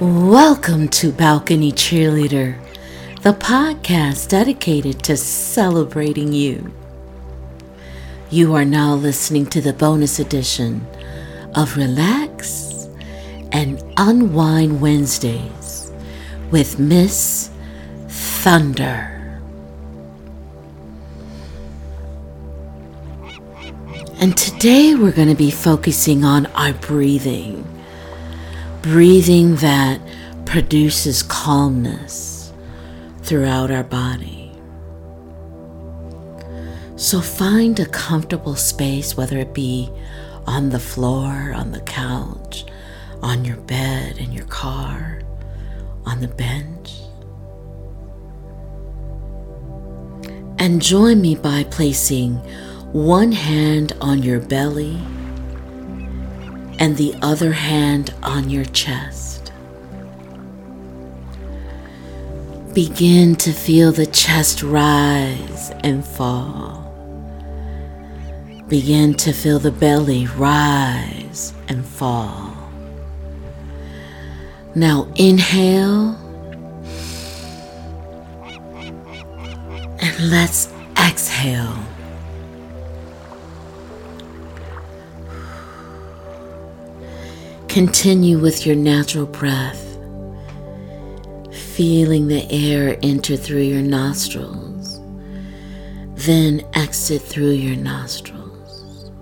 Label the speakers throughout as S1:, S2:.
S1: Welcome to Balcony Cheerleader, the podcast dedicated to celebrating you. You are now listening to the bonus edition of Relax and Unwind Wednesdays with Miss Thunder. And today we're going to be focusing on our breathing. Breathing that produces calmness throughout our body. So find a comfortable space, whether it be on the floor, on the couch, on your bed, in your car, on the bench. And join me by placing one hand on your belly and the other hand on your chest. Begin to feel the chest rise and fall. Begin to feel the belly rise and fall. Now inhale and let's exhale. Continue with your natural breath, feeling the air enter through your nostrils, then exit through your nostrils.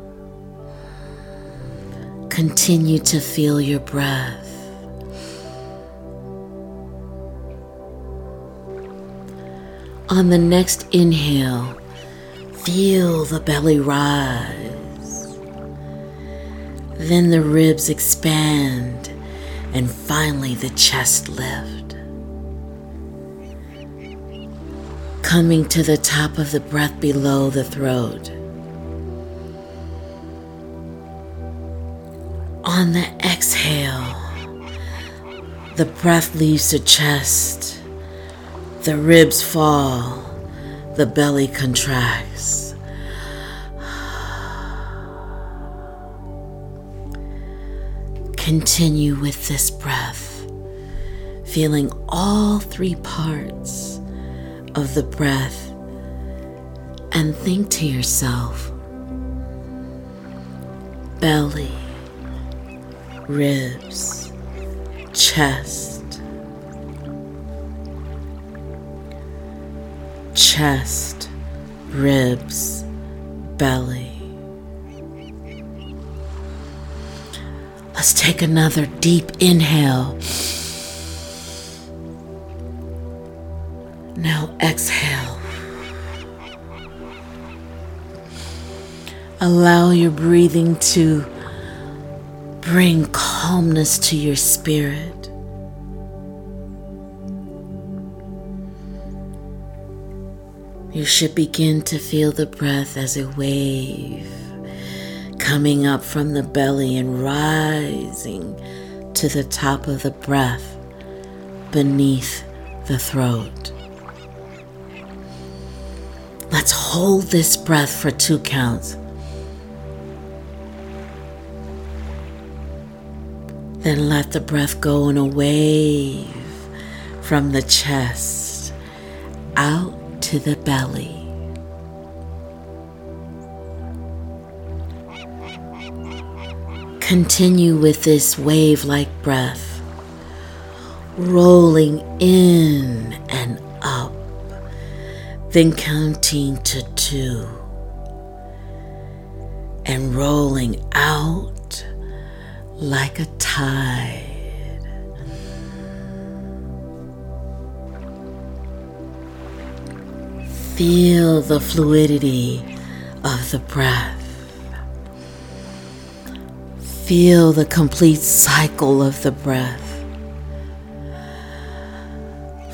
S1: Continue to feel your breath. On the next inhale, feel the belly rise then the ribs expand, and finally the chest lift. Coming to the top of the breath below the throat. On the exhale, the breath leaves the chest, the ribs fall, the belly contracts. Continue with this breath, feeling all three parts of the breath, and think to yourself belly, ribs, chest, chest, ribs, belly. Let's take another deep inhale. Now exhale. Allow your breathing to bring calmness to your spirit. You should begin to feel the breath as a wave coming up from the belly and rising to the top of the breath beneath the throat. Let's hold this breath for two counts. Then let the breath go in a wave from the chest out to the belly. Continue with this wave like breath, rolling in and up, then counting to two, and rolling out like a tide. Feel the fluidity of the breath. Feel the complete cycle of the breath.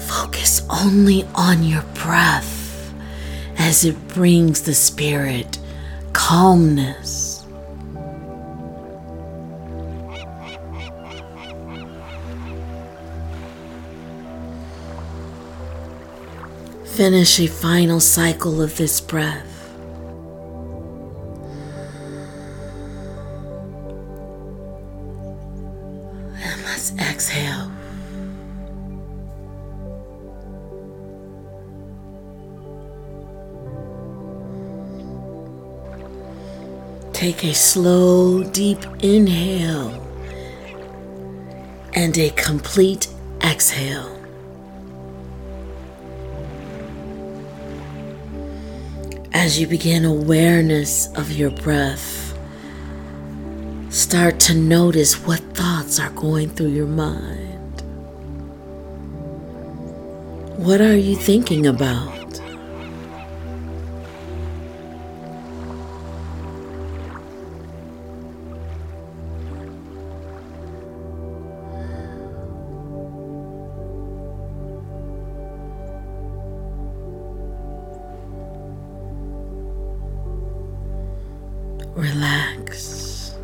S1: Focus only on your breath as it brings the spirit calmness. Finish a final cycle of this breath. Take a slow, deep inhale and a complete exhale. As you begin awareness of your breath, start to notice what thoughts are going through your mind. What are you thinking about? Relax.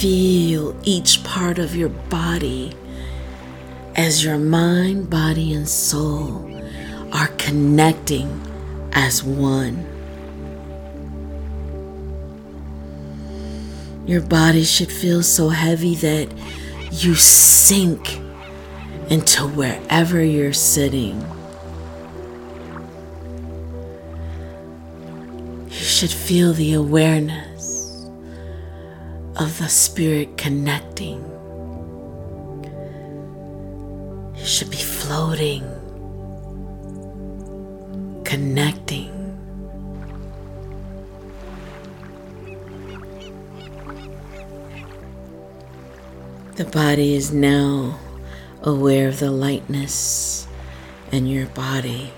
S1: Feel each part of your body as your mind, body, and soul are connecting as one. Your body should feel so heavy that you sink into wherever you're sitting. You should feel the awareness of the Spirit connecting. You should be floating, connecting. The body is now aware of the lightness in your body.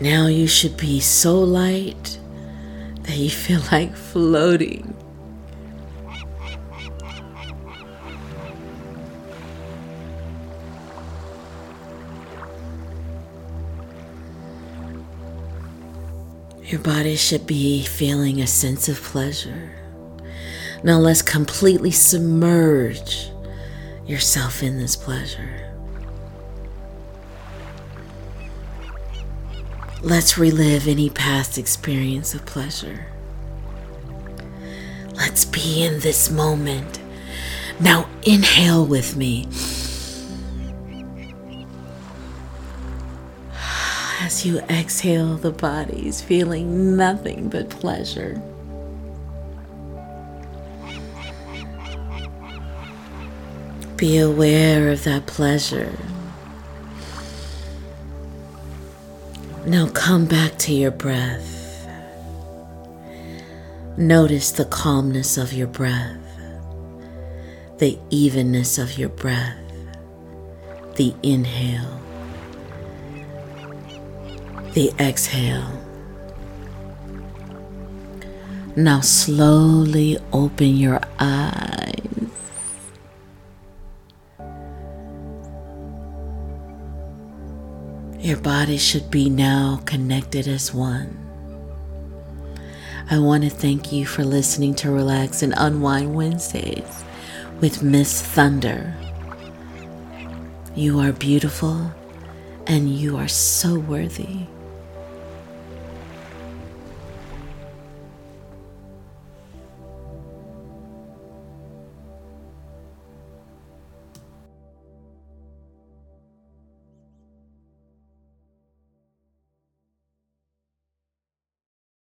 S1: Now you should be so light that you feel like floating. Your body should be feeling a sense of pleasure. Now let's completely submerge yourself in this pleasure. Let's relive any past experience of pleasure. Let's be in this moment. Now inhale with me. As you exhale, the body is feeling nothing but pleasure. Be aware of that pleasure. Now come back to your breath. Notice the calmness of your breath, the evenness of your breath, the inhale the exhale. Now slowly open your eyes. Your body should be now connected as one. I want to thank you for listening to Relax and Unwind Wednesdays with Miss Thunder. You are beautiful and you are so worthy.